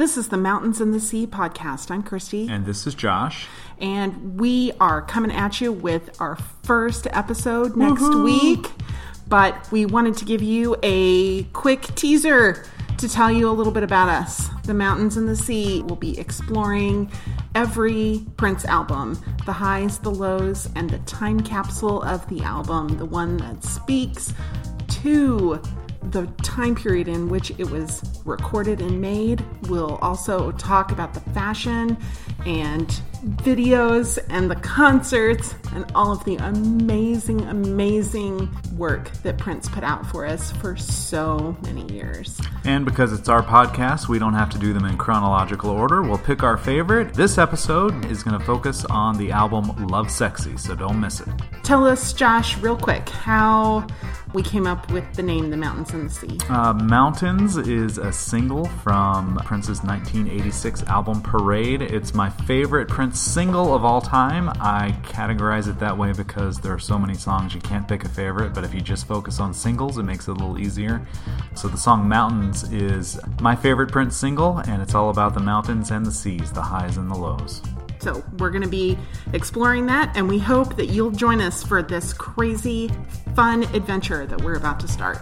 This is the Mountains and the Sea podcast. I'm Christy. And this is Josh. And we are coming at you with our first episode next Woo-hoo. week. But we wanted to give you a quick teaser to tell you a little bit about us. The Mountains and the Sea will be exploring every Prince album the highs, the lows, and the time capsule of the album, the one that speaks to the time period in which it was recorded and made. We'll also talk about the fashion and videos and the concerts and all of the amazing, amazing work that Prince put out for us for so many years. And because it's our podcast, we don't have to do them in chronological order. We'll pick our favorite. This episode is going to focus on the album Lovesexy, so don't miss it. Tell us, Josh, real quick, how we came up with the name The Mountains and the Sea. Uh, Mountains is a single from Prince's 1986 album Parade. It's my favorite Prince single of all time. I categorize it that way because there are so many songs you can't pick a favorite, but if you just focus on singles, it makes it a little easier. So the song Mountains is my favorite Prince single, and it's all about the mountains and the seas, the highs and the lows. So, we're going to be exploring that, and we hope that you'll join us for this crazy, fun adventure that we're about to start.